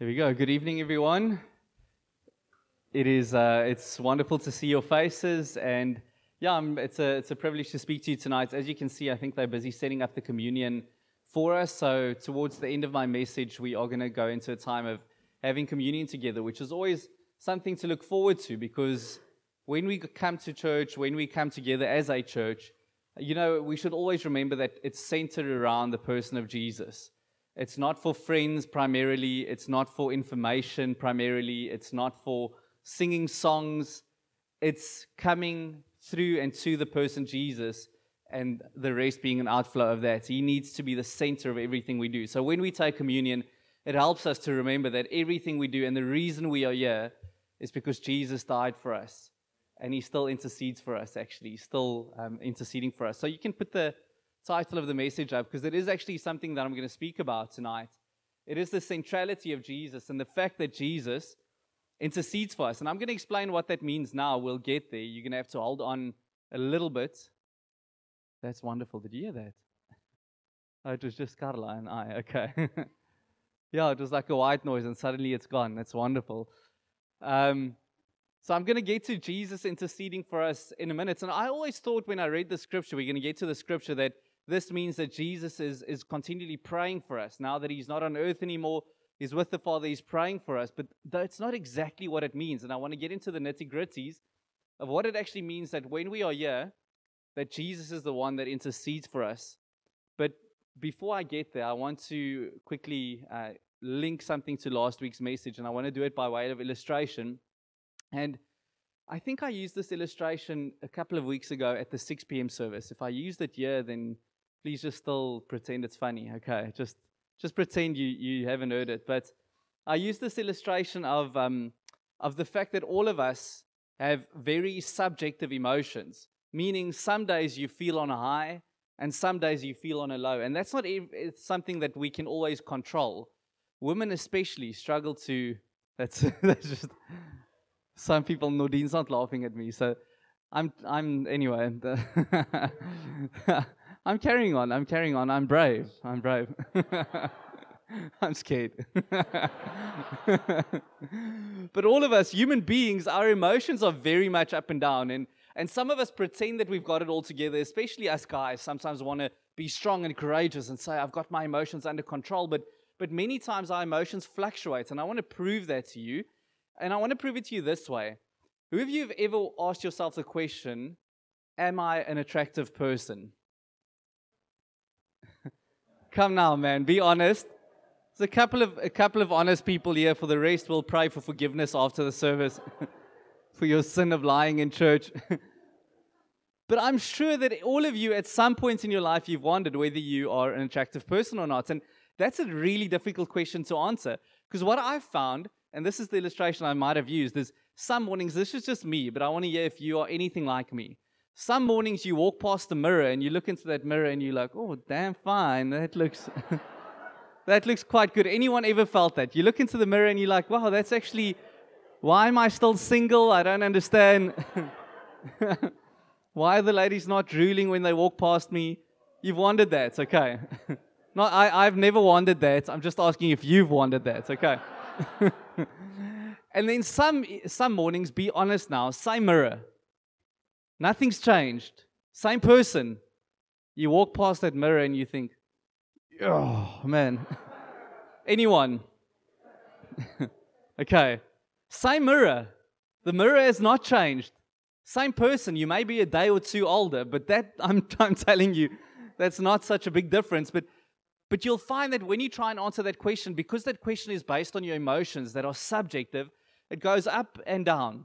Here we go. Good evening, everyone. It is uh, it's wonderful to see your faces, and yeah, I'm, it's a it's a privilege to speak to you tonight. As you can see, I think they're busy setting up the communion for us. So towards the end of my message, we are going to go into a time of having communion together, which is always something to look forward to because when we come to church, when we come together as a church, you know, we should always remember that it's centered around the person of Jesus. It's not for friends primarily. It's not for information primarily. It's not for singing songs. It's coming through and to the person Jesus, and the rest being an outflow of that. He needs to be the center of everything we do. So when we take communion, it helps us to remember that everything we do and the reason we are here is because Jesus died for us. And he still intercedes for us, actually. He's still um, interceding for us. So you can put the title of the message up because it is actually something that I'm going to speak about tonight. It is the centrality of Jesus and the fact that Jesus intercedes for us. And I'm going to explain what that means now. We'll get there. You're going to have to hold on a little bit. That's wonderful. Did you hear that? Oh, it was just Carla and I. Okay. yeah, it was like a white noise and suddenly it's gone. That's wonderful. Um, so I'm going to get to Jesus interceding for us in a minute. And I always thought when I read the scripture, we're going to get to the scripture that this means that Jesus is, is continually praying for us. Now that he's not on earth anymore, he's with the Father, he's praying for us. But that's not exactly what it means. And I want to get into the nitty gritties of what it actually means that when we are here, that Jesus is the one that intercedes for us. But before I get there, I want to quickly uh, link something to last week's message, and I want to do it by way of illustration. And I think I used this illustration a couple of weeks ago at the 6 p.m. service. If I used it here, then please just still pretend it's funny. Okay, just just pretend you you haven't heard it. But I use this illustration of um, of the fact that all of us have very subjective emotions, meaning some days you feel on a high and some days you feel on a low, and that's not it's something that we can always control. Women especially struggle to. That's that's just some people, Nadine's not laughing at me, so I'm, I'm anyway. I'm carrying on. I'm carrying on. I'm brave. I'm brave. I'm scared. but all of us, human beings, our emotions are very much up and down. And, and some of us pretend that we've got it all together, especially us guys. Sometimes want to be strong and courageous and say, I've got my emotions under control. But, but many times our emotions fluctuate. And I want to prove that to you. And I want to prove it to you this way. Who of you have ever asked yourself the question, Am I an attractive person? Come now, man, be honest. There's a couple of a couple of honest people here. For the rest, we'll pray for forgiveness after the service for your sin of lying in church. but I'm sure that all of you, at some point in your life, you've wondered whether you are an attractive person or not. And that's a really difficult question to answer. Because what I've found and this is the illustration I might have used, is some mornings, this is just me, but I want to hear if you are anything like me. Some mornings you walk past the mirror and you look into that mirror and you're like, oh, damn fine. That looks that looks quite good. Anyone ever felt that? You look into the mirror and you're like, wow, that's actually why am I still single? I don't understand. why are the ladies not drooling when they walk past me? You've wondered that, okay. not, I, I've never wondered that. I'm just asking if you've wondered that, okay. and then some, some mornings, be honest now, same mirror. Nothing's changed. Same person. You walk past that mirror and you think, oh, man. Anyone? okay. Same mirror. The mirror has not changed. Same person. You may be a day or two older, but that, I'm, I'm telling you, that's not such a big difference. But but you'll find that when you try and answer that question, because that question is based on your emotions that are subjective, it goes up and down.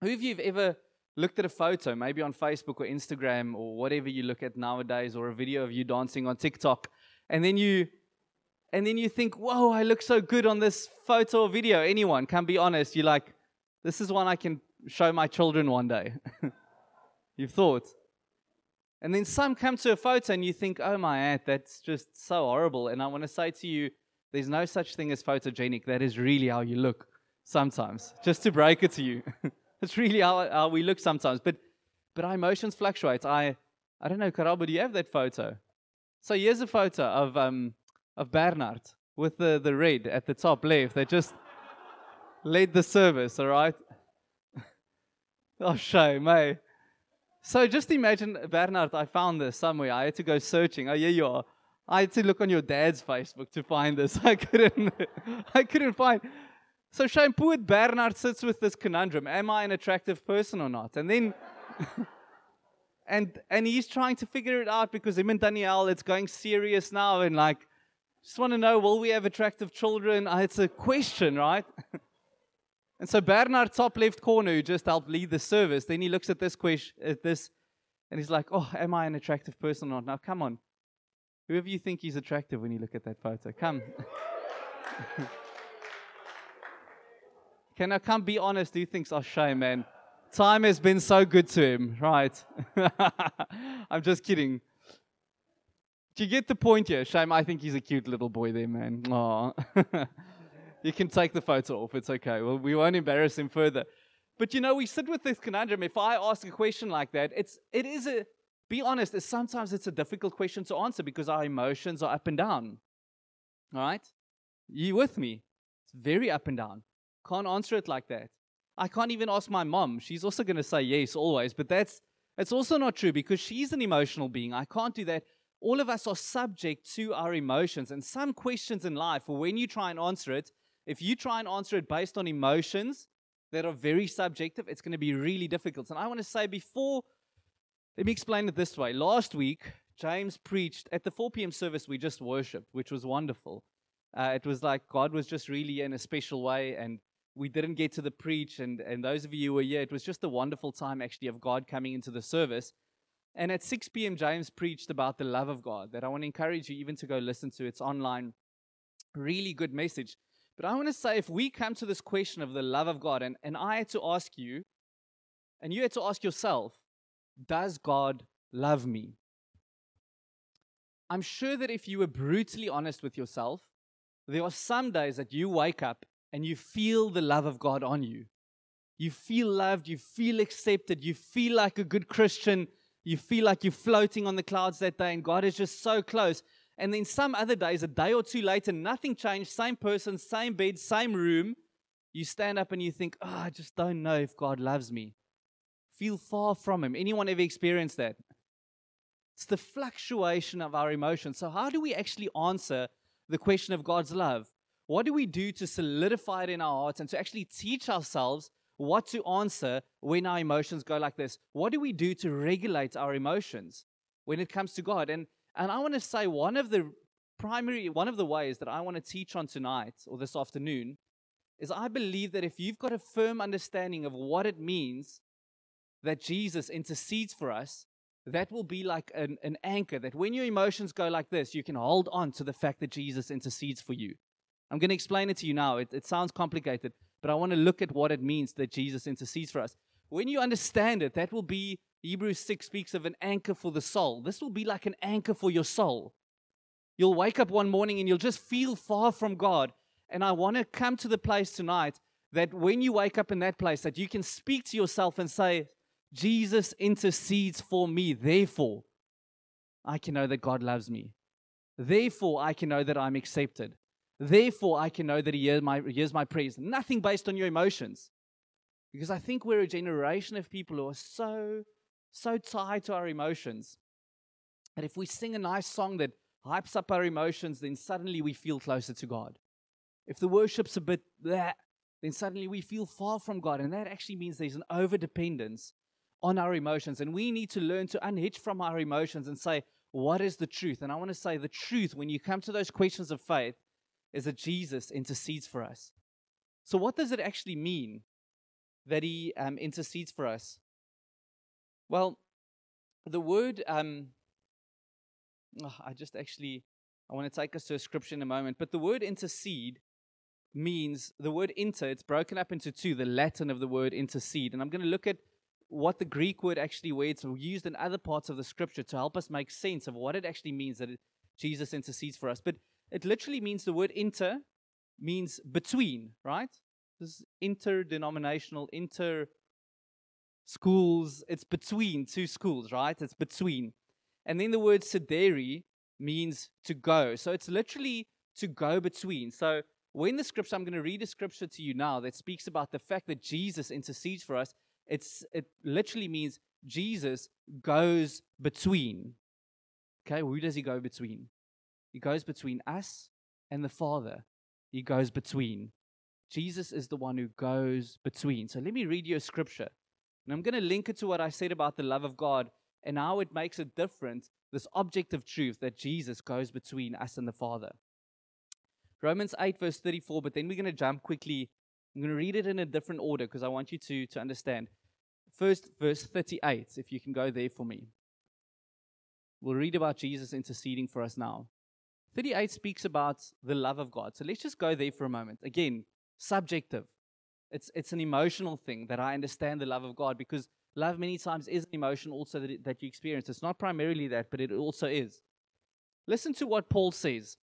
Who of you have ever looked at a photo, maybe on Facebook or Instagram or whatever you look at nowadays, or a video of you dancing on TikTok, and then you and then you think, whoa, I look so good on this photo or video. Anyone can be honest. You're like, this is one I can show my children one day. You've thought. And then some come to a photo and you think, oh my aunt, that's just so horrible. And I want to say to you, there's no such thing as photogenic. That is really how you look sometimes. Just to break it to you. That's really how, how we look sometimes. But but our emotions fluctuate. I I don't know, Karabo, do you have that photo? So here's a photo of um of Bernard. with the, the red at the top left that just led the service, all right? oh, shame, eh? So just imagine, Bernard, I found this somewhere. I had to go searching. Oh, here you are. I had to look on your dad's Facebook to find this. I couldn't, I couldn't find. So Shane, poor Bernard sits with this conundrum: Am I an attractive person or not? And then, and and he's trying to figure it out because him and Danielle, it's going serious now, and like, just want to know, will we have attractive children? Uh, it's a question, right? and so Bernard, top left corner, who just helped lead the service, then he looks at this question, at this, and he's like, "Oh, am I an attractive person or not?" Now, come on. Whoever you think he's attractive when you look at that photo, come. Can I come be honest? Do you think, oh, shame, man? Time has been so good to him, right? I'm just kidding. Do you get the point here? Shame, I think he's a cute little boy there, man. Aw. you can take the photo off. It's okay. Well, we won't embarrass him further. But you know, we sit with this conundrum. If I ask a question like that, it's it is a be honest, it's, sometimes it's a difficult question to answer because our emotions are up and down. All right? You with me? It's very up and down. Can't answer it like that. I can't even ask my mom. She's also going to say yes always, but that's it's also not true because she's an emotional being. I can't do that. All of us are subject to our emotions, and some questions in life, when you try and answer it, if you try and answer it based on emotions that are very subjective, it's going to be really difficult. And I want to say before let me explain it this way. Last week, James preached at the 4 p.m. service we just worshiped, which was wonderful. Uh, it was like God was just really in a special way, and we didn't get to the preach. And, and those of you who were here, it was just a wonderful time actually of God coming into the service. And at 6 p.m., James preached about the love of God that I want to encourage you even to go listen to. It's online. Really good message. But I want to say if we come to this question of the love of God, and, and I had to ask you, and you had to ask yourself, does God love me? I'm sure that if you were brutally honest with yourself, there are some days that you wake up and you feel the love of God on you. You feel loved, you feel accepted, you feel like a good Christian, you feel like you're floating on the clouds that day, and God is just so close. And then some other days, a day or two later, nothing changed, same person, same bed, same room. You stand up and you think, oh, I just don't know if God loves me feel far from Him. Anyone ever experienced that? It's the fluctuation of our emotions. So, how do we actually answer the question of God's love? What do we do to solidify it in our hearts and to actually teach ourselves what to answer when our emotions go like this? What do we do to regulate our emotions when it comes to God? And, and I want to say one of the primary, one of the ways that I want to teach on tonight or this afternoon is I believe that if you've got a firm understanding of what it means that Jesus intercedes for us, that will be like an, an anchor that when your emotions go like this, you can hold on to the fact that Jesus intercedes for you. I'm going to explain it to you now. It, it sounds complicated, but I want to look at what it means that Jesus intercedes for us. When you understand it, that will be, Hebrews 6 speaks of an anchor for the soul. This will be like an anchor for your soul. You'll wake up one morning and you'll just feel far from God. And I want to come to the place tonight that when you wake up in that place, that you can speak to yourself and say, Jesus intercedes for me. Therefore, I can know that God loves me. Therefore, I can know that I'm accepted. Therefore, I can know that He hears my, hears my prayers. Nothing based on your emotions. Because I think we're a generation of people who are so, so tied to our emotions that if we sing a nice song that hypes up our emotions, then suddenly we feel closer to God. If the worship's a bit that, then suddenly we feel far from God. And that actually means there's an over dependence on our emotions. And we need to learn to unhitch from our emotions and say, what is the truth? And I want to say the truth when you come to those questions of faith is that Jesus intercedes for us. So, what does it actually mean that he um, intercedes for us? Well, the word, um, oh, I just actually, I want to take us to a scripture in a moment, but the word intercede means the word inter, it's broken up into two, the Latin of the word intercede. And I'm going to look at what the Greek word actually where it's used in other parts of the scripture to help us make sense of what it actually means that it, Jesus intercedes for us. But it literally means the word inter means between, right? This interdenominational, inter schools, it's between two schools, right? It's between. And then the word sederi means to go. So it's literally to go between. So, when the scripture, I'm going to read a scripture to you now that speaks about the fact that Jesus intercedes for us. It's, it literally means Jesus goes between. Okay, who does he go between? He goes between us and the Father. He goes between. Jesus is the one who goes between. So let me read you a scripture. And I'm going to link it to what I said about the love of God and how it makes a difference, this objective truth that Jesus goes between us and the Father. Romans 8, verse 34, but then we're going to jump quickly. I'm going to read it in a different order because I want you to, to understand. First, verse 38, if you can go there for me. We'll read about Jesus interceding for us now. 38 speaks about the love of God. So let's just go there for a moment. Again, subjective. It's, it's an emotional thing that I understand the love of God because love many times is an emotion also that, it, that you experience. It's not primarily that, but it also is. Listen to what Paul says.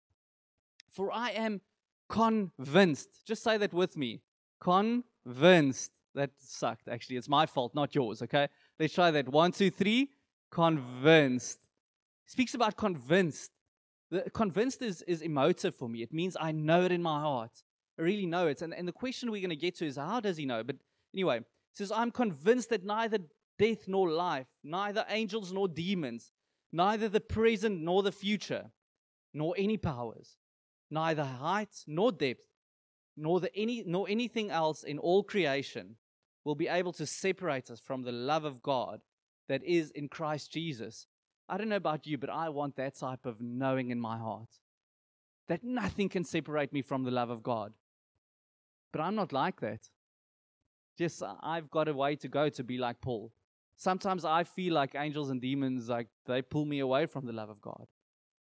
For I am convinced. Just say that with me. Convinced. That sucked, actually. It's my fault, not yours, okay? Let's try that. One, two, three. Convinced. Speaks about convinced. The convinced is, is emotive for me. It means I know it in my heart. I really know it. And, and the question we're going to get to is how does he know? But anyway, says, I'm convinced that neither death nor life, neither angels nor demons, neither the present nor the future, nor any powers, neither height nor depth, nor, the any, nor anything else in all creation will be able to separate us from the love of God that is in Christ Jesus. I don't know about you, but I want that type of knowing in my heart that nothing can separate me from the love of God. But I'm not like that. Just I've got a way to go to be like Paul. Sometimes I feel like angels and demons, like they pull me away from the love of God.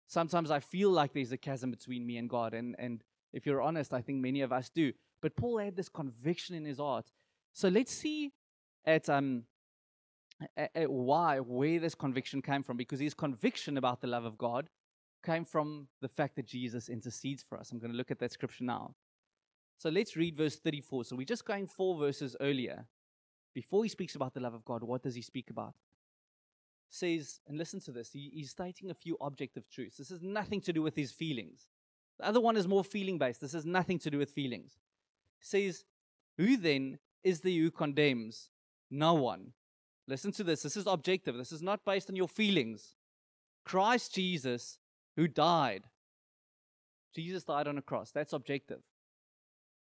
Sometimes I feel like there's a chasm between me and God. And, and if you're honest, I think many of us do. But Paul had this conviction in his heart. So let's see at, um, why, where this conviction came from. Because his conviction about the love of God came from the fact that Jesus intercedes for us. I'm going to look at that scripture now. So let's read verse 34. So we're just going four verses earlier. Before he speaks about the love of God, what does he speak about? Says, and listen to this, he, he's stating a few objective truths. This has nothing to do with his feelings. The other one is more feeling based. This has nothing to do with feelings. says, Who then is the who condemns? No one. Listen to this. This is objective. This is not based on your feelings. Christ Jesus, who died. Jesus died on a cross. That's objective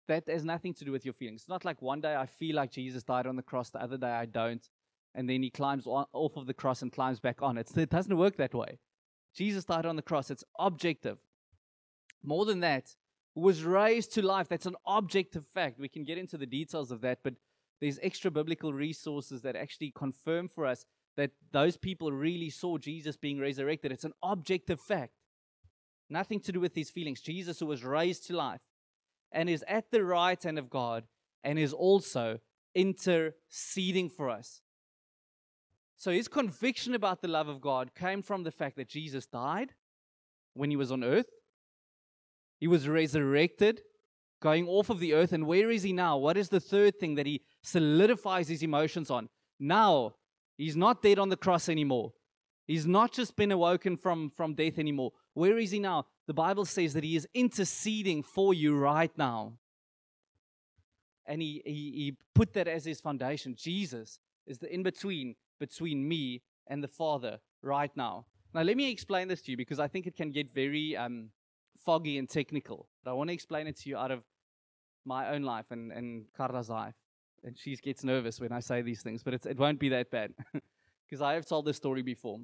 that has nothing to do with your feelings. It's not like one day I feel like Jesus died on the cross, the other day I don't, and then he climbs on, off of the cross and climbs back on. It's, it doesn't work that way. Jesus died on the cross. It's objective. More than that, was raised to life. That's an objective fact. We can get into the details of that, but there's extra biblical resources that actually confirm for us that those people really saw Jesus being resurrected. It's an objective fact. Nothing to do with these feelings. Jesus, who was raised to life, and is at the right hand of God and is also interceding for us. So his conviction about the love of God came from the fact that Jesus died when he was on earth. He was resurrected, going off of the earth. And where is he now? What is the third thing that he solidifies his emotions on? Now, he's not dead on the cross anymore. He's not just been awoken from, from death anymore. Where is he now? The Bible says that he is interceding for you right now. And he, he, he put that as his foundation. Jesus is the in between between me and the Father right now. Now, let me explain this to you because I think it can get very um, foggy and technical. But I want to explain it to you out of my own life and, and Carla's life. And she gets nervous when I say these things, but it won't be that bad because I have told this story before.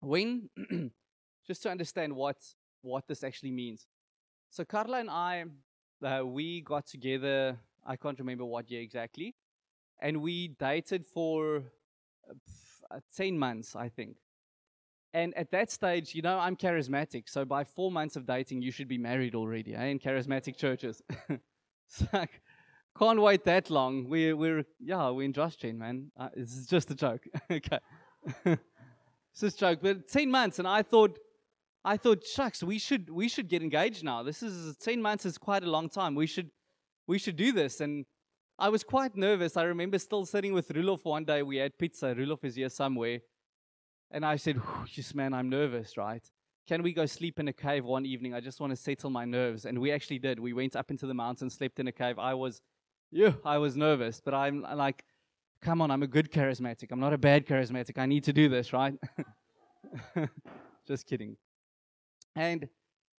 When just to understand what what this actually means. So Carla and I, uh, we got together. I can't remember what year exactly, and we dated for uh, ten months, I think. And at that stage, you know, I'm charismatic. So by four months of dating, you should be married already eh, in charismatic churches. like, can't wait that long. We're, we're yeah, we're in Josh Gen, man. Uh, this is just a joke. okay. it's just a joke. But 10 months, and I thought, I thought, shucks, we should we should get engaged now. This is ten months is quite a long time. We should we should do this. And I was quite nervous. I remember still sitting with Roelof one day. We had pizza. Roelof is here somewhere. And I said, yes, man, I'm nervous, right? Can we go sleep in a cave one evening? I just want to settle my nerves. And we actually did. We went up into the mountains, slept in a cave. I was, yeah, I was nervous, but I'm like, come on, I'm a good charismatic. I'm not a bad charismatic. I need to do this, right? just kidding. And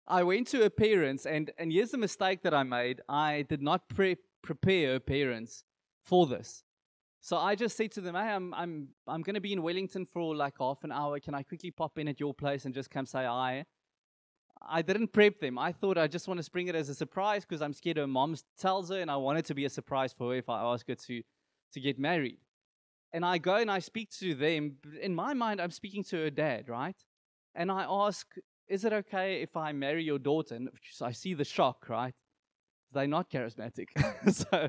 I went to her parents, and, and here's the mistake that I made. I did not pre- prepare her parents for this. So I just said to them, hey, I'm, I'm, I'm going to be in Wellington for like half an hour. Can I quickly pop in at your place and just come say hi? I didn't prep them. I thought I just want to spring it as a surprise because I'm scared her mom tells her, and I want it to be a surprise for her if I ask her to, to get married. And I go and I speak to them. In my mind, I'm speaking to her dad, right? And I ask, Is it okay if I marry your daughter? And I see the shock, right? They're not charismatic. so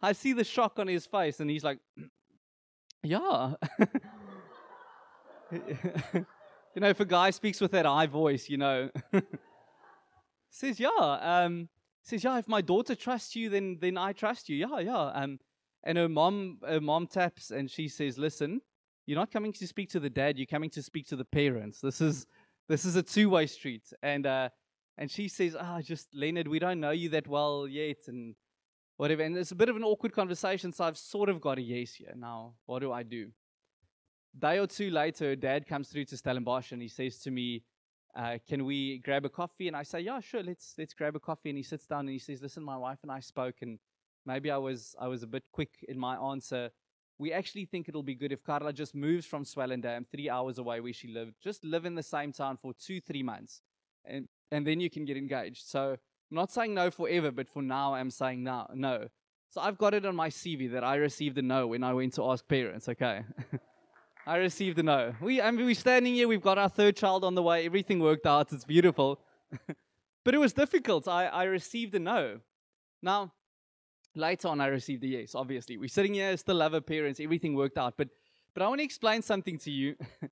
I see the shock on his face, and he's like, Yeah. you know, if a guy speaks with that I voice, you know, says, Yeah. Um, says, Yeah, if my daughter trusts you, then, then I trust you. Yeah, yeah. Um, and her mom, her mom taps and she says, Listen, you're not coming to speak to the dad, you're coming to speak to the parents. This is this is a two-way street. And uh, and she says, Ah, oh, just Leonard, we don't know you that well yet, and whatever. And it's a bit of an awkward conversation, so I've sort of got a yes here. Now, what do I do? Day or two later, dad comes through to Stellenbosch and he says to me, uh, can we grab a coffee? And I say, yeah, sure, let's let's grab a coffee. And he sits down and he says, listen, my wife and I spoke, and maybe I was I was a bit quick in my answer. We actually think it'll be good if Carla just moves from Swellendam, three hours away where she lived, just live in the same town for two, three months, and and then you can get engaged. So I'm not saying no forever, but for now, I'm saying no. no. So I've got it on my CV that I received a no when I went to ask parents. Okay. I received a no. We, I mean, we're standing here. We've got our third child on the way. Everything worked out. It's beautiful. but it was difficult. I, I received a no. Now, later on, I received a yes, obviously. We're sitting here, still love our parents. Everything worked out. But, but I want to explain something to you.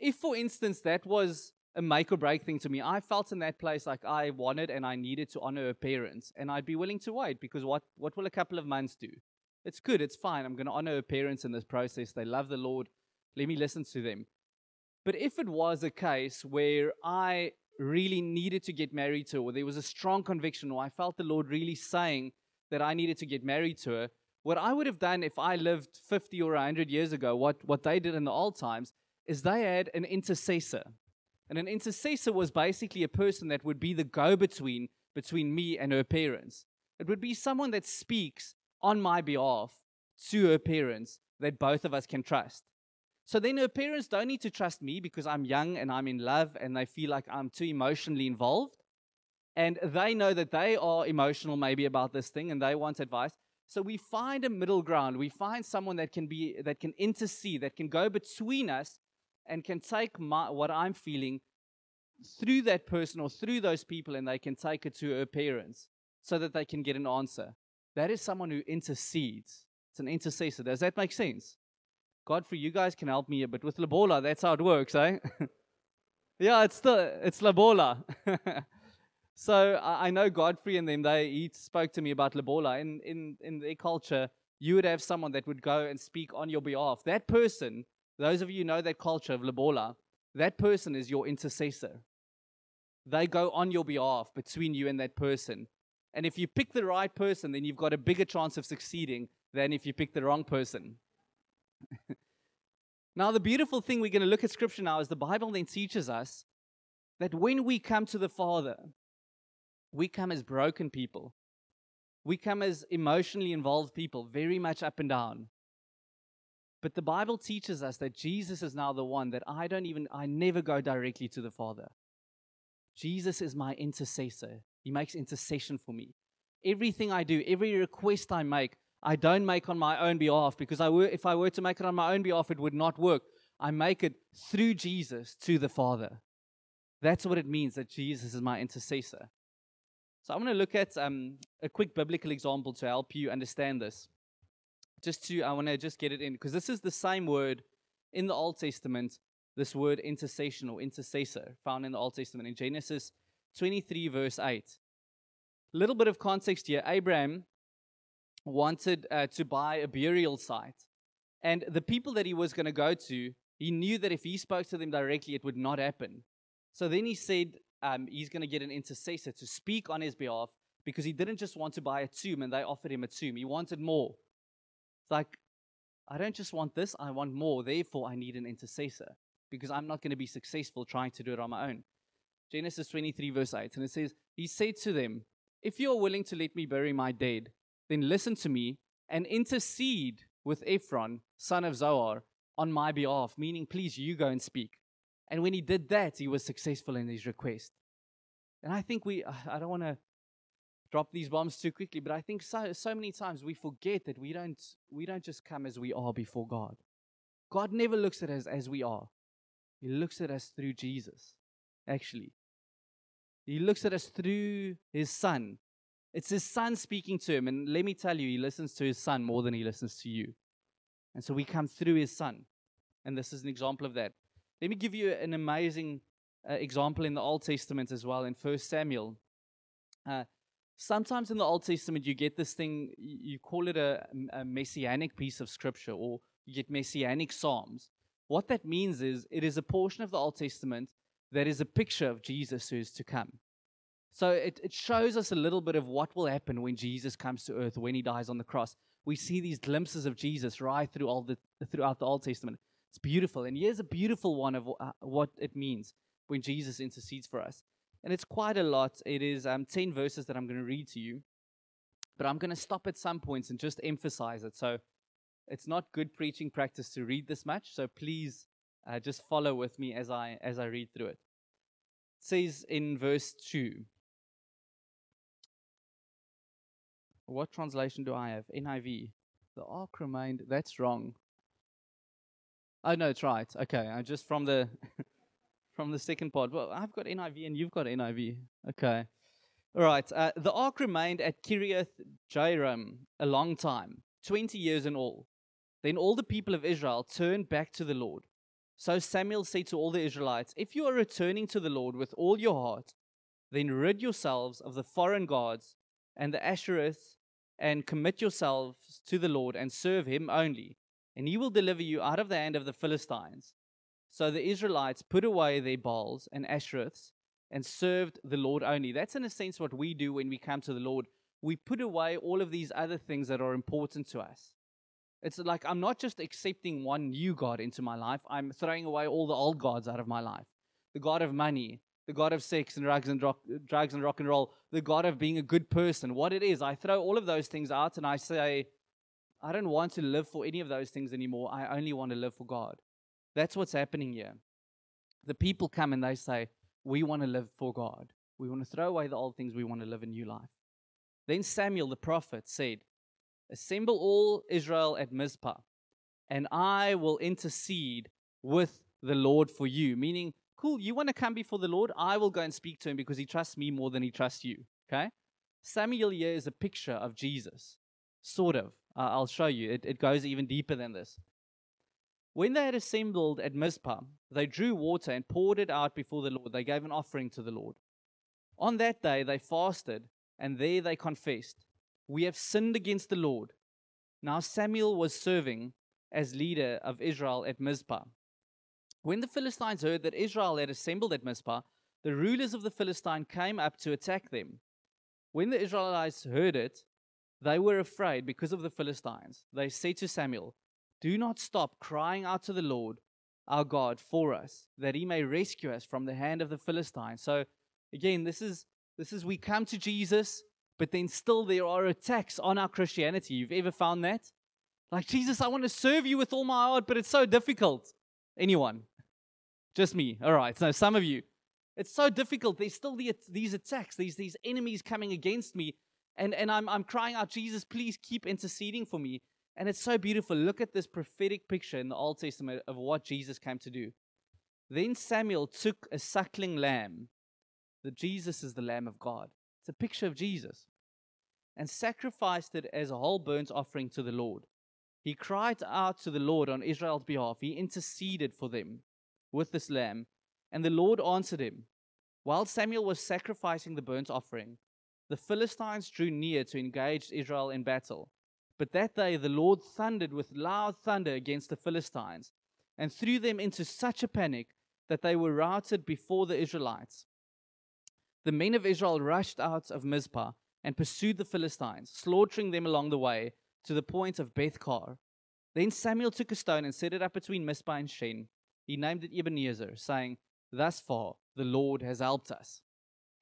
if, for instance, that was a make or break thing to me. I felt in that place like I wanted and I needed to honor her parents, and I'd be willing to wait because what, what will a couple of months do? It's good, it's fine. I'm going to honor her parents in this process. They love the Lord. Let me listen to them. But if it was a case where I really needed to get married to her, or there was a strong conviction, or I felt the Lord really saying that I needed to get married to her, what I would have done if I lived 50 or 100 years ago, what, what they did in the old times, is they had an intercessor. And an intercessor was basically a person that would be the go between between me and her parents. It would be someone that speaks on my behalf to her parents that both of us can trust. So then her parents don't need to trust me because I'm young and I'm in love and they feel like I'm too emotionally involved. And they know that they are emotional maybe about this thing and they want advice. So we find a middle ground. We find someone that can be that can intercede, that can go between us and can take my, what I'm feeling through that person or through those people and they can take it to her parents so that they can get an answer. That is someone who intercedes. It's an intercessor. Does that make sense? Godfrey, you guys can help me a bit with lobola. That's how it works, eh? yeah, it's the it's lobola. so I, I, know Godfrey and them. They he spoke to me about lobola. In in in their culture, you would have someone that would go and speak on your behalf. That person those of you know that culture of lobola, that person is your intercessor. They go on your behalf between you and that person. And if you pick the right person, then you've got a bigger chance of succeeding than if you pick the wrong person. now, the beautiful thing we're going to look at scripture now is the Bible then teaches us that when we come to the Father, we come as broken people. We come as emotionally involved people, very much up and down. But the Bible teaches us that Jesus is now the one that I don't even, I never go directly to the Father. Jesus is my intercessor. He makes intercession for me. Everything I do, every request I make, I don't make on my own behalf because I were, if I were to make it on my own behalf, it would not work. I make it through Jesus to the Father. That's what it means that Jesus is my intercessor. So I'm going to look at um, a quick biblical example to help you understand this just to, I want to just get it in, because this is the same word in the Old Testament, this word intercession or intercessor, found in the Old Testament in Genesis 23, verse 8. A little bit of context here Abraham wanted uh, to buy a burial site. And the people that he was going to go to, he knew that if he spoke to them directly, it would not happen. So then he said um, he's going to get an intercessor to speak on his behalf because he didn't just want to buy a tomb and they offered him a tomb. He wanted more. It's like, I don't just want this, I want more. Therefore, I need an intercessor because I'm not going to be successful trying to do it on my own. Genesis 23, verse 8. And it says, He said to them, If you are willing to let me bury my dead, then listen to me and intercede with Ephron, son of Zohar, on my behalf, meaning, please, you go and speak. And when he did that, he was successful in his request. And I think we, I don't want to drop these bombs too quickly, but I think so, so many times we forget that we don't, we don't just come as we are before God. God never looks at us as we are, He looks at us through Jesus, actually. He looks at us through His Son. It's His Son speaking to Him. And let me tell you, He listens to His Son more than He listens to you. And so we come through His Son. And this is an example of that. Let me give you an amazing uh, example in the Old Testament as well, in 1 Samuel. Uh, sometimes in the Old Testament, you get this thing, you call it a, a messianic piece of scripture, or you get messianic psalms. What that means is it is a portion of the Old Testament that is a picture of Jesus who is to come. So it, it shows us a little bit of what will happen when Jesus comes to earth, when he dies on the cross. We see these glimpses of Jesus right through all the, throughout the Old Testament. It's beautiful. And here's a beautiful one of uh, what it means when Jesus intercedes for us. And it's quite a lot. It is um, 10 verses that I'm going to read to you. But I'm going to stop at some points and just emphasize it. So it's not good preaching practice to read this much. So please uh, just follow with me as I, as I read through it. It says in verse 2. What translation do I have? NIV. The ark remained. That's wrong. Oh no, it's right. Okay, I'm just from the from the second part. Well, I've got NIV and you've got NIV. Okay. All right. Uh, the ark remained at Kiriath Jearim a long time, 20 years in all. Then all the people of Israel turned back to the Lord. So Samuel said to all the Israelites, If you are returning to the Lord with all your heart, then rid yourselves of the foreign gods and the Ashtoreths and commit yourselves to the Lord and serve him only, and he will deliver you out of the hand of the Philistines. So the Israelites put away their Baals and Ashtoreths and served the Lord only. That's in a sense what we do when we come to the Lord. We put away all of these other things that are important to us. It's like I'm not just accepting one new God into my life, I'm throwing away all the old gods out of my life. The God of money, the God of sex and drugs and rock, drugs and rock and roll, the God of being a good person. What it is, I throw all of those things out and I say, I don't want to live for any of those things anymore. I only want to live for God. That's what's happening here. The people come and they say, We want to live for God. We want to throw away the old things. We want to live a new life. Then Samuel the prophet said, Assemble all Israel at Mizpah, and I will intercede with the Lord for you. Meaning, cool, you want to come before the Lord? I will go and speak to him because he trusts me more than he trusts you. Okay? Samuel here is a picture of Jesus, sort of. Uh, I'll show you. It, it goes even deeper than this. When they had assembled at Mizpah, they drew water and poured it out before the Lord. They gave an offering to the Lord. On that day, they fasted, and there they confessed, We have sinned against the Lord. Now Samuel was serving as leader of Israel at Mizpah. When the Philistines heard that Israel had assembled at Mizpah, the rulers of the Philistine came up to attack them. When the Israelites heard it, they were afraid because of the Philistines. They said to Samuel, do not stop crying out to the Lord our God for us, that he may rescue us from the hand of the Philistines. So again, this is this is we come to Jesus, but then still there are attacks on our Christianity. You've ever found that? Like, Jesus, I want to serve you with all my heart, but it's so difficult. Anyone? Just me. All right. So some of you. It's so difficult. There's still the, these attacks, these, these enemies coming against me. And, and I'm, I'm crying out, Jesus, please keep interceding for me. And it's so beautiful. Look at this prophetic picture in the Old Testament of what Jesus came to do. Then Samuel took a suckling lamb. That Jesus is the Lamb of God. It's a picture of Jesus. And sacrificed it as a whole burnt offering to the Lord. He cried out to the Lord on Israel's behalf. He interceded for them with this lamb. And the Lord answered him. While Samuel was sacrificing the burnt offering, the Philistines drew near to engage Israel in battle. But that day the Lord thundered with loud thunder against the Philistines and threw them into such a panic that they were routed before the Israelites, the men of Israel rushed out of Mizpah and pursued the Philistines, slaughtering them along the way to the point of Beth-kar. Then Samuel took a stone and set it up between Mizpah and Shen. He named it Ebenezer, saying, Thus far the Lord has helped us.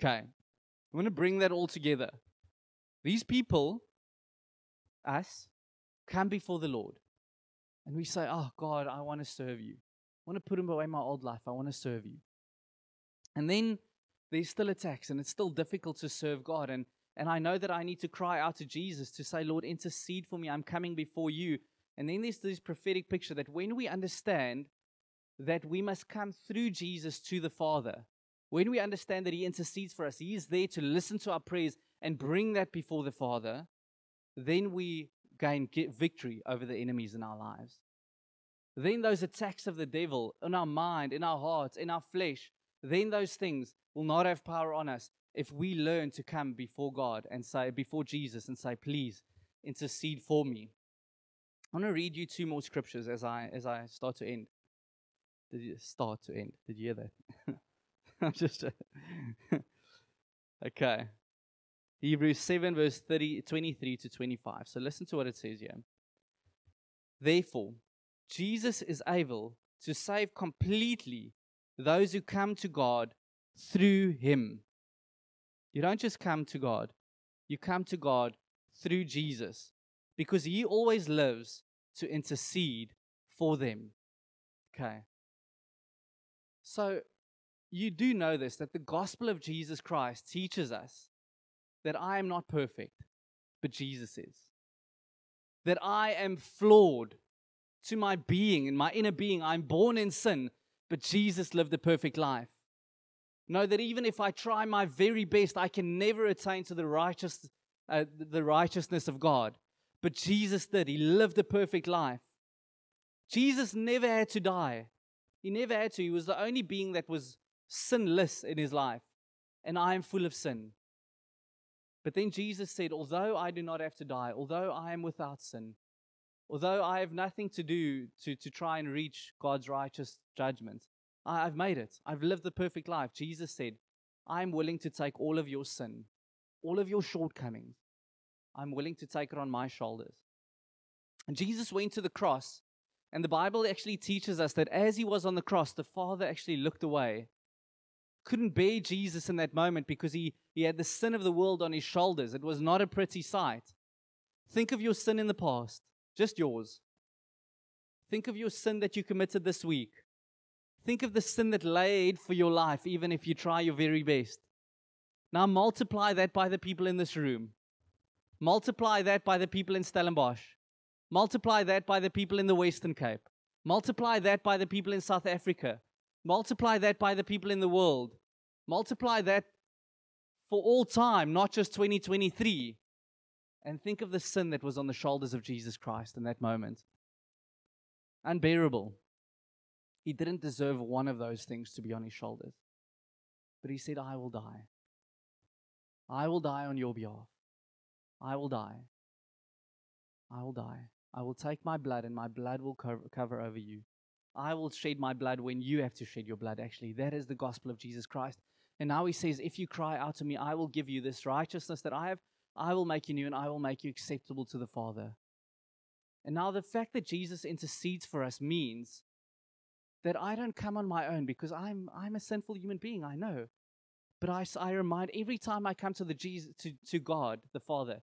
Okay, I'm going to bring that all together. These people, us, come before the Lord. And we say, Oh God, I want to serve you. I want to put away my old life. I want to serve you. And then there's still attacks, and it's still difficult to serve God. And, and I know that I need to cry out to Jesus to say, Lord, intercede for me. I'm coming before you. And then there's this prophetic picture that when we understand that we must come through Jesus to the Father, when we understand that He intercedes for us, He is there to listen to our prayers and bring that before the Father, then we gain victory over the enemies in our lives. Then those attacks of the devil in our mind, in our hearts, in our flesh, then those things will not have power on us if we learn to come before God and say, before Jesus and say, please intercede for me. I want to read you two more scriptures as I as I start to end. Did you start to end? Did you hear that? I'm just okay. Hebrews 7, verse 30, 23 to 25. So listen to what it says here. Therefore, Jesus is able to save completely those who come to God through him. You don't just come to God, you come to God through Jesus because he always lives to intercede for them. Okay. So, you do know this that the gospel of Jesus Christ teaches us that I am not perfect, but Jesus is. That I am flawed to my being, in my inner being. I'm born in sin, but Jesus lived a perfect life. Know that even if I try my very best, I can never attain to the righteous, uh, the righteousness of God. But Jesus did. He lived a perfect life. Jesus never had to die. He never had to. He was the only being that was sinless in his life. And I am full of sin. But then Jesus said, Although I do not have to die, although I am without sin, although I have nothing to do to, to try and reach God's righteous judgment, I, I've made it. I've lived the perfect life. Jesus said, I'm willing to take all of your sin, all of your shortcomings. I'm willing to take it on my shoulders. And Jesus went to the cross, and the Bible actually teaches us that as he was on the cross, the Father actually looked away couldn't bear Jesus in that moment because he, he had the sin of the world on his shoulders. It was not a pretty sight. Think of your sin in the past, just yours. Think of your sin that you committed this week. Think of the sin that laid for your life, even if you try your very best. Now multiply that by the people in this room. Multiply that by the people in Stellenbosch. Multiply that by the people in the Western Cape. Multiply that by the people in South Africa. Multiply that by the people in the world. Multiply that for all time, not just 2023. And think of the sin that was on the shoulders of Jesus Christ in that moment. Unbearable. He didn't deserve one of those things to be on his shoulders. But he said, I will die. I will die on your behalf. I will die. I will die. I will take my blood, and my blood will cover, over you. I will shed my blood when you have to shed your blood, actually. That is the gospel of Jesus Christ. And now he says, If you cry out to me, I will give you this righteousness that I have. I will make you new and I will make you acceptable to the Father. And now the fact that Jesus intercedes for us means that I don't come on my own because I'm, I'm a sinful human being, I know. But I, I remind every time I come to, the Jesus, to, to God, the Father,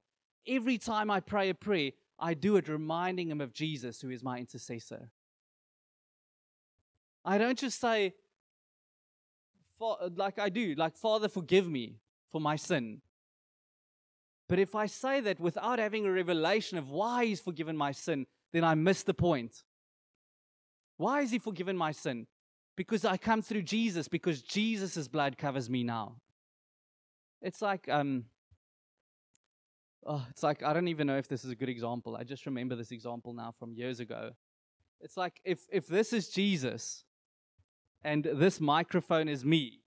every time I pray a prayer, I do it reminding him of Jesus, who is my intercessor. I don't just say, like I do, like, Father, forgive me for my sin. But if I say that without having a revelation of why He's forgiven my sin, then I miss the point. Why is He forgiven my sin? Because I come through Jesus, because Jesus' blood covers me now. It's like, um, oh, it's like, I don't even know if this is a good example. I just remember this example now from years ago. It's like if, if this is Jesus, and this microphone is me.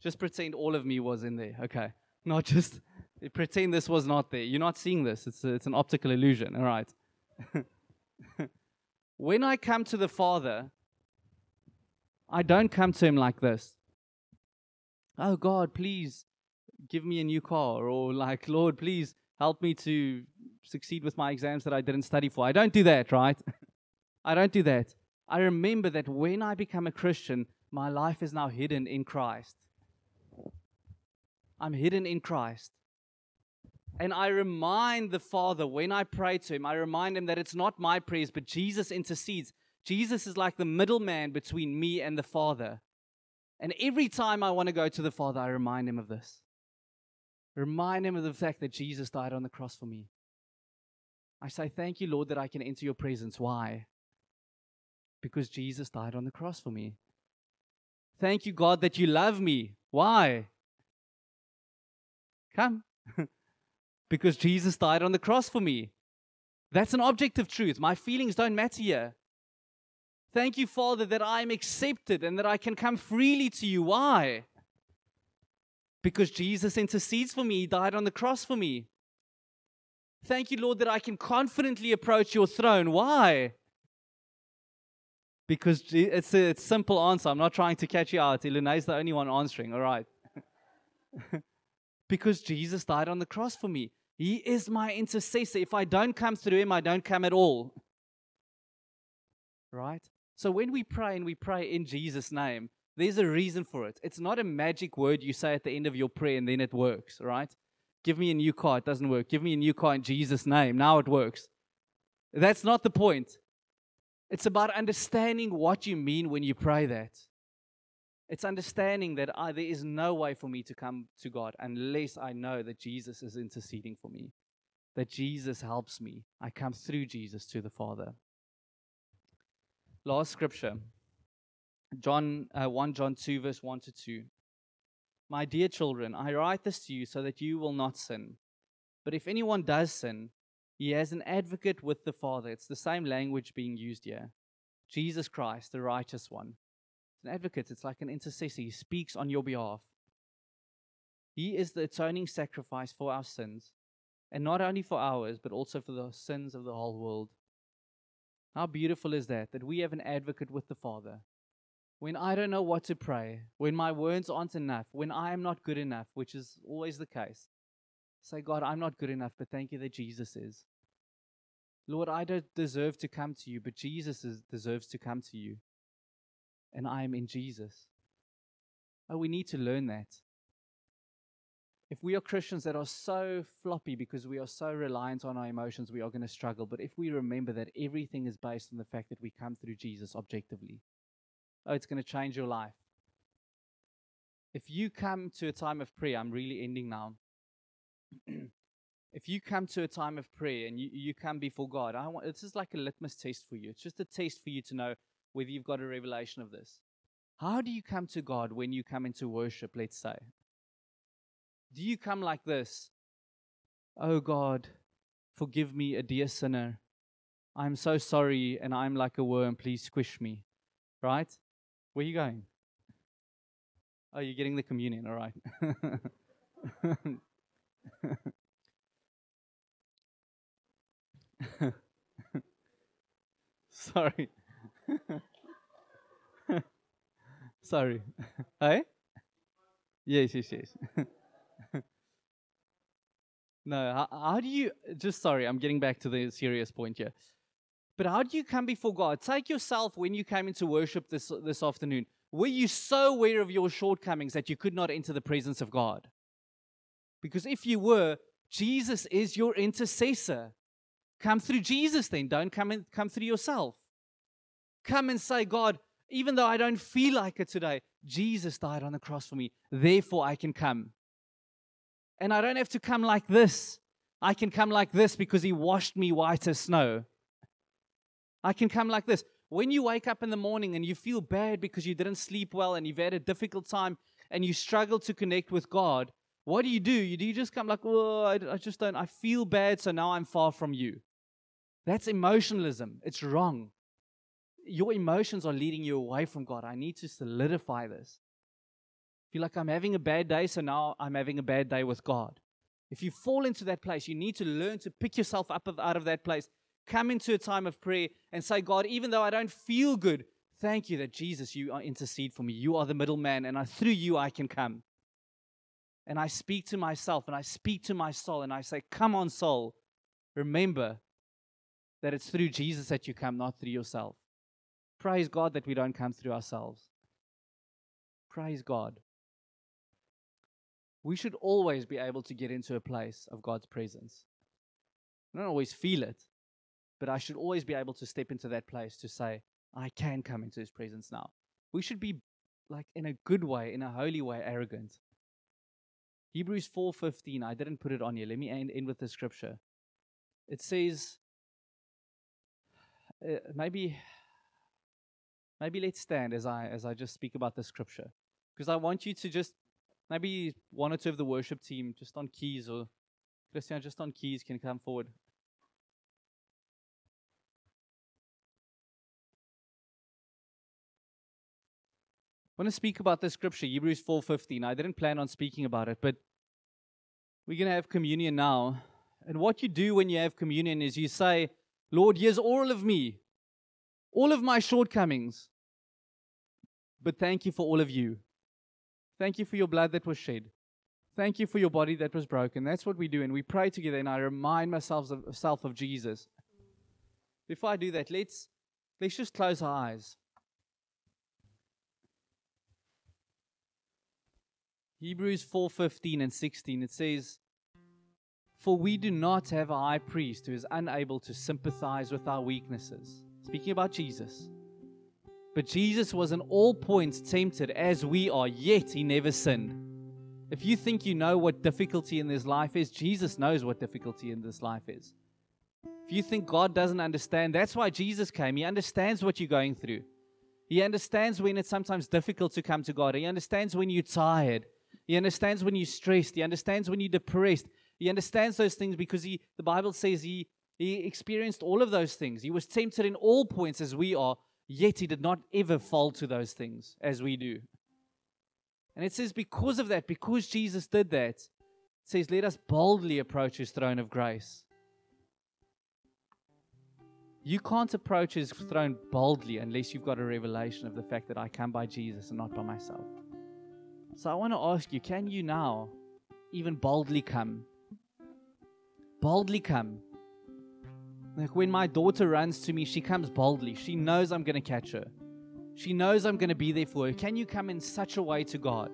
Just pretend all of me was in there, okay? Not just pretend this was not there. You're not seeing this, it's, a, it's an optical illusion, all right? when I come to the Father, I don't come to Him like this. Oh God, please give me a new car, or like, Lord, please help me to succeed with my exams that I didn't study for. I don't do that, right? I don't do that. I remember that when I become a Christian, my life is now hidden in Christ. I'm hidden in Christ. And I remind the Father when I pray to Him, I remind Him that it's not my prayers, but Jesus intercedes. Jesus is like the middleman between me and the Father. And every time I want to go to the Father, I remind Him of this. Remind Him of the fact that Jesus died on the cross for me. I say, Thank you, Lord, that I can enter your presence. Why? Because Jesus died on the cross for me. Thank you, God, that you love me. Why? Come. because Jesus died on the cross for me. That's an objective truth. My feelings don't matter here. Thank you, Father, that I am accepted and that I can come freely to you. Why? Because Jesus intercedes for me. He died on the cross for me. Thank you, Lord, that I can confidently approach your throne. Why? Because it's a, it's simple answer. I'm not trying to catch you out. Iluna is the only one answering. All right. because Jesus died on the cross for me. He is my intercessor. If I don't come through him, I don't come at all. Right? So when we pray and we pray in Jesus' name, there's a reason for it. It's not a magic word you say at the end of your prayer and then it works, right? Give me a new car, it doesn't work. Give me a new car in Jesus' name, now it works. That's not the point. It's about understanding what you mean when you pray that. It's understanding that I, there is no way for me to come to God unless I know that Jesus is interceding for me, that Jesus helps me. I come through Jesus to the Father. Last scripture, John uh, 1 John 2 verse 1 to 2. My dear children, I write this to you so that you will not sin. But if anyone does sin, he has an advocate with the Father. It's the same language being used here. Jesus Christ, the righteous one It's an advocate, it's like an intercessor. He speaks on your behalf. He is the atoning sacrifice for our sins, and not only for ours, but also for the sins of the whole world. How beautiful is that, that we have an advocate with the Father. When I don't know what to pray, when my words aren't enough, when I am not good enough, which is always the case, say, God, I'm not good enough, but thank you that Jesus is. Lord, I don't deserve to come to you, but Jesus is, deserves to come to you and I am in Jesus. Oh, we need to learn that. If we are Christians that are so floppy because we are so reliant on our emotions, we are going to struggle. But if we remember that everything is based on the fact that we come through Jesus objectively, oh, it's going to change your life. If you come to a time of prayer, I'm really ending now. if you come to a time of prayer and you, you come before God, I want, this is like a litmus test for you. It's just a test for you to know whether you've got a revelation of this. How do you come to God when you come into worship, let's say? Do you come like this? Oh God, forgive me, a dear sinner. I'm so sorry and I'm like a worm. Please squish me. Right? Where are you going? Oh, you're getting the communion. All right. sorry. Sorry. Hey? Yes, yes, yes. no, how, how do you, just sorry, I'm getting back to the serious point here. But how do you come before God? Take yourself when you came into worship this, this afternoon. Were you so aware of your shortcomings that you could not enter the presence of God? Because if you were, Jesus is your intercessor. Come through Jesus then. Don't come, in, come through yourself. Come and say, God, even though I don't feel like it today, Jesus died on the cross for me. Therefore, I can come. And I don't have to come like this. I can come like this because He washed me white as snow. I can come like this. When you wake up in the morning and you feel bad because you didn't sleep well and you've had a difficult time and you struggle to connect with God, what do you do? You do you just come like, oh, I, I just don't, I feel bad, so now I'm far from you. That's emotionalism. It's wrong your emotions are leading you away from God. I need to solidify this. Feel like I'm having a bad day, so now I'm having a bad day with God. If you fall into that place, you need to learn to pick yourself up out of that place. Come into a time of prayer and say, God, even though I don't feel good, Thank you that Jesus, you are intercede for me. You are the middleman, and through you I can come. And I speak to myself and I speak to my soul and I say, Come on, soul. Remember that it's through Jesus that you come, not through yourself. Praise God that we don't come through ourselves. Praise God. We should always be able to get into a place of God's presence. I don't always feel it, but I should always be able to step into that place to say, I can come into his presence now. We should be like in a good way, in a holy way, arrogant. Hebrews 4:15, I didn't put it on here. Let me end, end with the scripture. It says uh, maybe maybe let's stand as I as I just speak about the scripture because I want you to just maybe one or two of the worship team just on keys or Christian just on keys can come forward. I want to speak about the scripture, Hebrews 4:15. I didn't plan on speaking about it, but we're going to have communion now. And what you do when you have communion is you say, Lord, here's all of me, all of my shortcomings. But thank you for all of you. Thank you for your blood that was shed. Thank you for your body that was broken. That's what we do. And we pray together, and I remind myself of, of Jesus. Before I do that, let's, let's just close our eyes. Hebrews 4:15 and 16 it says for we do not have a high priest who is unable to sympathize with our weaknesses. Speaking about Jesus. But Jesus was in all points tempted as we are yet he never sinned. If you think you know what difficulty in this life is Jesus knows what difficulty in this life is. If you think God doesn't understand that's why Jesus came. He understands what you're going through. He understands when it's sometimes difficult to come to God. He understands when you're tired. He understands when you're stressed. He understands when you're depressed. He understands those things because he, the Bible says he, he experienced all of those things. He was tempted in all points as we are, yet he did not ever fall to those things as we do. And it says, because of that, because Jesus did that, it says, let us boldly approach his throne of grace. You can't approach his throne boldly unless you've got a revelation of the fact that I come by Jesus and not by myself. So I want to ask you can you now even boldly come? Boldly come. Like when my daughter runs to me, she comes boldly. She knows I'm going to catch her. She knows I'm going to be there for her. Can you come in such a way to God?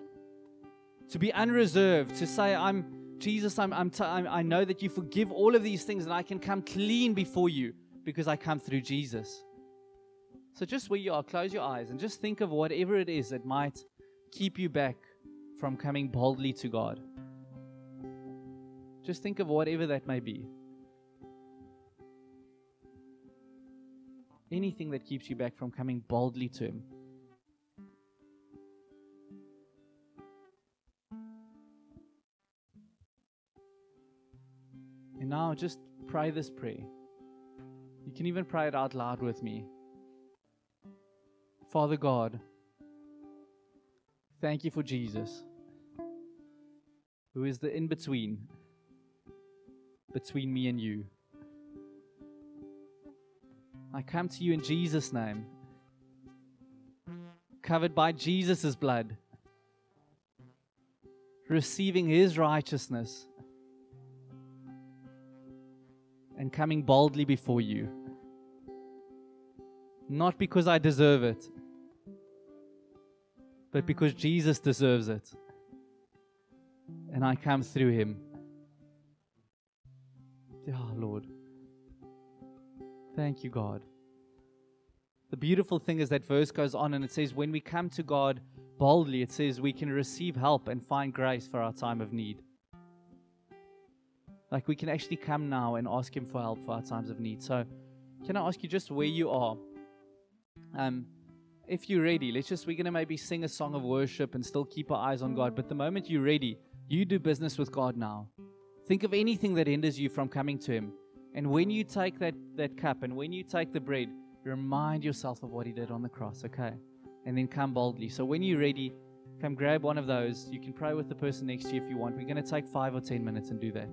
To be unreserved, to say, I'm Jesus, I'm, I'm t- I'm, I know that you forgive all of these things and I can come clean before you because I come through Jesus. So just where you are, close your eyes and just think of whatever it is that might keep you back from coming boldly to God. Just think of whatever that may be. Anything that keeps you back from coming boldly to Him. And now just pray this prayer. You can even pray it out loud with me. Father God, thank you for Jesus who is the in between between me and you. I come to you in Jesus' name, covered by Jesus' blood, receiving his righteousness, and coming boldly before you. Not because I deserve it, but because Jesus deserves it and I come through him. Oh, Lord. Thank you, God. The beautiful thing is that verse goes on and it says, when we come to God boldly, it says we can receive help and find grace for our time of need. Like we can actually come now and ask Him for help for our times of need. So, can I ask you just where you are? Um, if you're ready, let's just, we're going to maybe sing a song of worship and still keep our eyes on God. But the moment you're ready, you do business with God now. Think of anything that hinders you from coming to Him. And when you take that, that cup and when you take the bread, remind yourself of what He did on the cross, okay? And then come boldly. So when you're ready, come grab one of those. You can pray with the person next to you if you want. We're going to take five or ten minutes and do that.